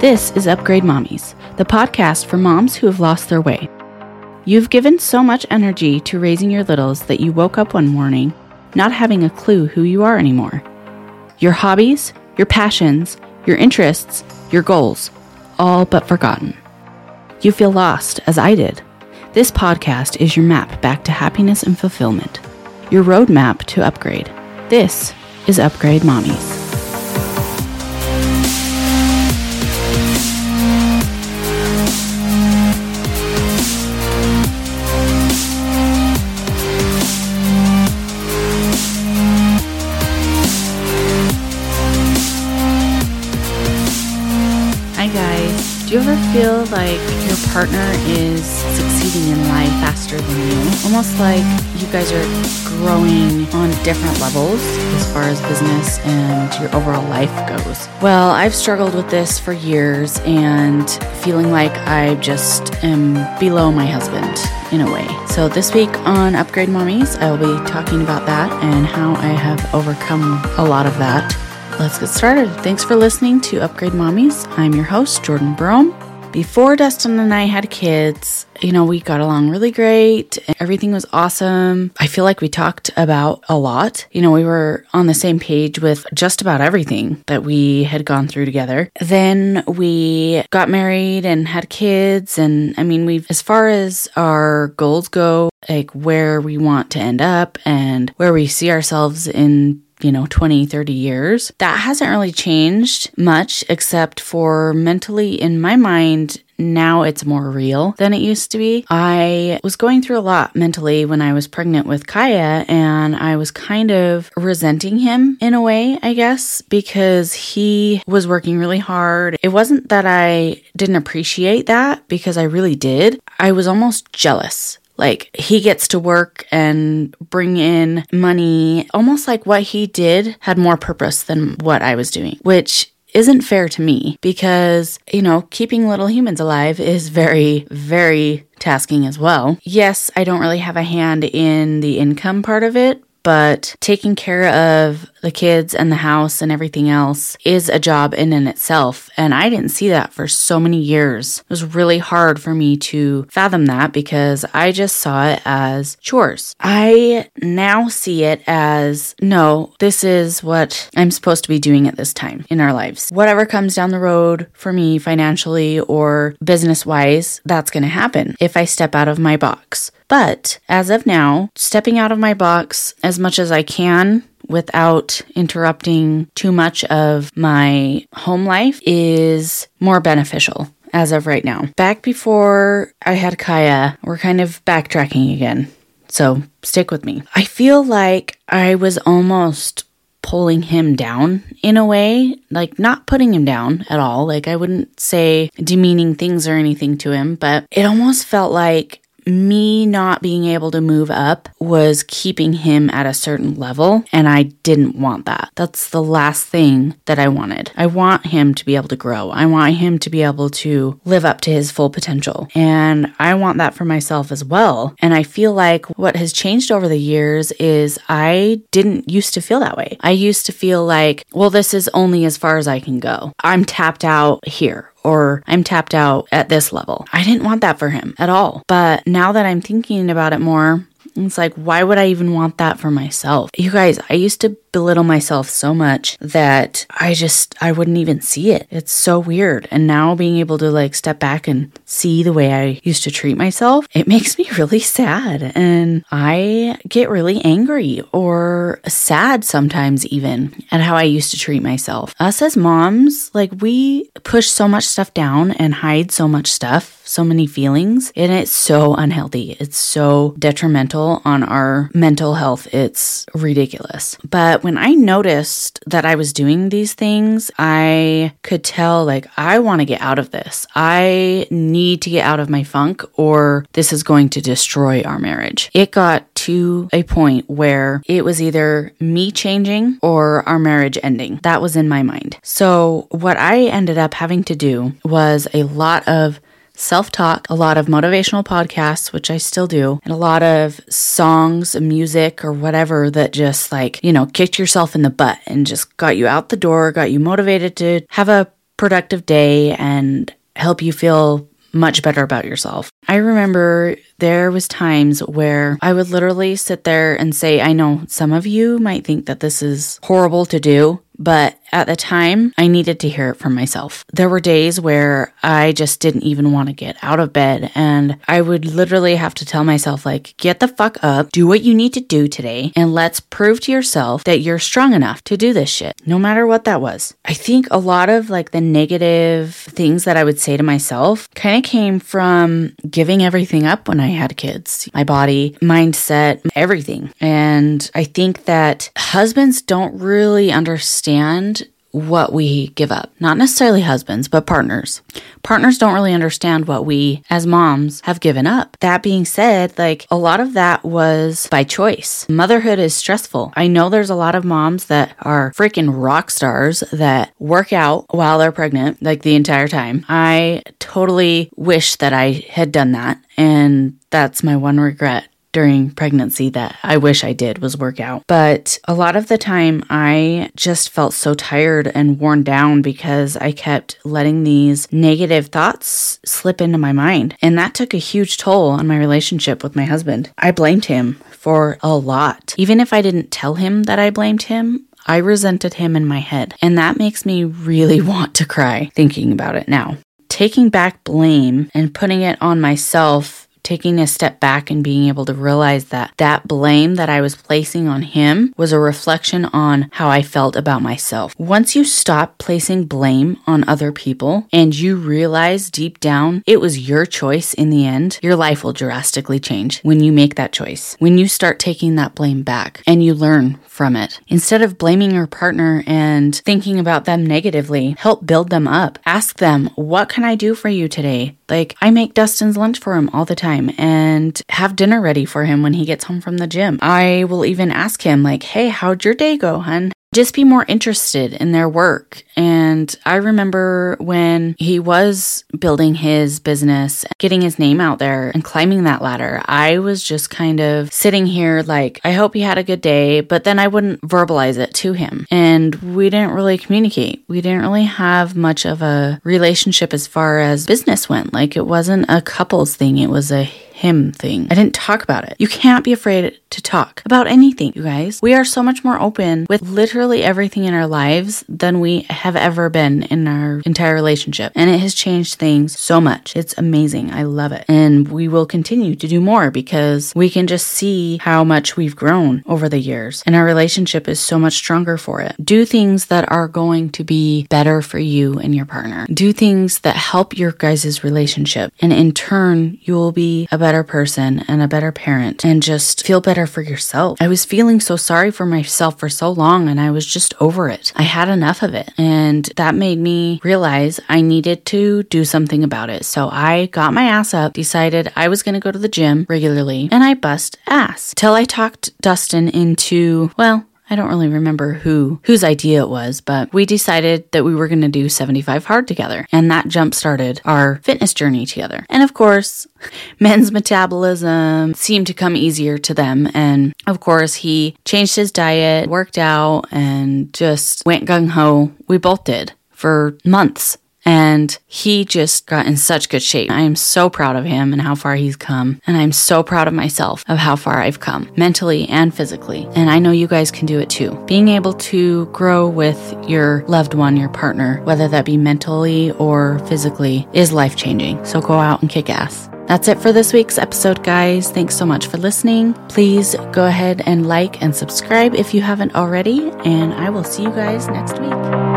This is Upgrade Mommies, the podcast for moms who have lost their way. You've given so much energy to raising your littles that you woke up one morning not having a clue who you are anymore. Your hobbies, your passions, your interests, your goals, all but forgotten. You feel lost, as I did. This podcast is your map back to happiness and fulfillment, your roadmap to upgrade. This is Upgrade Mommies. Like your partner is succeeding in life faster than you? Almost like you guys are growing on different levels as far as business and your overall life goes. Well, I've struggled with this for years and feeling like I just am below my husband in a way. So, this week on Upgrade Mommies, I will be talking about that and how I have overcome a lot of that let's get started. Thanks for listening to Upgrade Mommies. I'm your host, Jordan Brome. Before Dustin and I had kids, you know, we got along really great. Everything was awesome. I feel like we talked about a lot. You know, we were on the same page with just about everything that we had gone through together. Then we got married and had kids. And I mean, we've, as far as our goals go, like where we want to end up and where we see ourselves in you know, 20, 30 years. That hasn't really changed much, except for mentally in my mind, now it's more real than it used to be. I was going through a lot mentally when I was pregnant with Kaya, and I was kind of resenting him in a way, I guess, because he was working really hard. It wasn't that I didn't appreciate that because I really did. I was almost jealous like he gets to work and bring in money, almost like what he did had more purpose than what I was doing, which isn't fair to me because, you know, keeping little humans alive is very, very tasking as well. Yes, I don't really have a hand in the income part of it, but taking care of the kids and the house and everything else is a job in and itself. And I didn't see that for so many years. It was really hard for me to fathom that because I just saw it as chores. I now see it as no, this is what I'm supposed to be doing at this time in our lives. Whatever comes down the road for me financially or business wise, that's going to happen if I step out of my box. But as of now, stepping out of my box as much as I can without interrupting too much of my home life is more beneficial as of right now. Back before I had Kaya, we're kind of backtracking again. So stick with me. I feel like I was almost pulling him down in a way, like not putting him down at all. Like I wouldn't say demeaning things or anything to him, but it almost felt like me not being able to move up was keeping him at a certain level, and I didn't want that. That's the last thing that I wanted. I want him to be able to grow, I want him to be able to live up to his full potential, and I want that for myself as well. And I feel like what has changed over the years is I didn't used to feel that way. I used to feel like, well, this is only as far as I can go. I'm tapped out here or I'm tapped out at this level. I didn't want that for him at all. But now that I'm thinking about it more, it's like, why would I even want that for myself? You guys, I used to belittle myself so much that I just I wouldn't even see it. It's so weird. And now being able to like step back and see the way I used to treat myself, it makes me really sad and I get really angry or sad sometimes even at how I used to treat myself. Us as moms, like we push so much stuff down and hide so much stuff, so many feelings, and it's so unhealthy. It's so detrimental on our mental health. It's ridiculous. But when I noticed that I was doing these things, I could tell like, I want to get out of this. I need to get out of my funk or this is going to destroy our marriage. It got to a point where it was either me changing or our marriage ending. That was in my mind. So what I ended up having to do was a lot of self talk, a lot of motivational podcasts, which I still do, and a lot of songs, music, or whatever that just like, you know, kicked yourself in the butt and just got you out the door, got you motivated to have a productive day and help you feel much better about yourself. I remember there was times where I would literally sit there and say, I know some of you might think that this is horrible to do, but at the time, I needed to hear it from myself. There were days where I just didn't even want to get out of bed, and I would literally have to tell myself, like, get the fuck up, do what you need to do today, and let's prove to yourself that you're strong enough to do this shit, no matter what that was. I think a lot of like the negative things that I would say to myself kind of came from giving everything up when I had kids my body, mindset, everything. And I think that husbands don't really understand what we give up. Not necessarily husbands, but partners. Partners don't really understand what we as moms have given up. That being said, like a lot of that was by choice. Motherhood is stressful. I know there's a lot of moms that are freaking rock stars that work out while they're pregnant, like the entire time. I totally wish that I had done that. And that's my one regret during pregnancy that I wish I did was work out. But a lot of the time, I just felt so tired and worn down because I kept letting these negative thoughts slip into my mind. And that took a huge toll on my relationship with my husband. I blamed him for a lot. Even if I didn't tell him that I blamed him, I resented him in my head. And that makes me really want to cry thinking about it now. Taking back blame and putting it on myself taking a step back and being able to realize that that blame that I was placing on him was a reflection on how I felt about myself. Once you stop placing blame on other people and you realize deep down it was your choice in the end, your life will drastically change when you make that choice. When you start taking that blame back and you learn from it. Instead of blaming your partner and thinking about them negatively, help build them up. Ask them, What can I do for you today? Like, I make Dustin's lunch for him all the time and have dinner ready for him when he gets home from the gym. I will even ask him, like, hey, how'd your day go, hun? Just be more interested in their work. And I remember when he was building his business, getting his name out there and climbing that ladder, I was just kind of sitting here like, I hope he had a good day, but then I wouldn't verbalize it to him. And we didn't really communicate. We didn't really have much of a relationship as far as business went. Like it wasn't a couples thing, it was a him thing. I didn't talk about it. You can't be afraid to talk about anything, you guys. We are so much more open with literally everything in our lives than we have ever been in our entire relationship. And it has changed things so much. It's amazing. I love it. And we will continue to do more because we can just see how much we've grown over the years. And our relationship is so much stronger for it. Do things that are going to be better for you and your partner. Do things that help your guys' relationship. And in turn, you will be a better better person and a better parent and just feel better for yourself. I was feeling so sorry for myself for so long and I was just over it. I had enough of it. And that made me realize I needed to do something about it. So I got my ass up, decided I was going to go to the gym regularly, and I bust ass till I talked Dustin into, well, I don't really remember who whose idea it was, but we decided that we were going to do 75 hard together, and that jump started our fitness journey together. And of course, men's metabolism seemed to come easier to them, and of course, he changed his diet, worked out, and just went gung ho. We both did for months. And he just got in such good shape. I am so proud of him and how far he's come. And I'm so proud of myself of how far I've come mentally and physically. And I know you guys can do it too. Being able to grow with your loved one, your partner, whether that be mentally or physically, is life changing. So go out and kick ass. That's it for this week's episode, guys. Thanks so much for listening. Please go ahead and like and subscribe if you haven't already. And I will see you guys next week.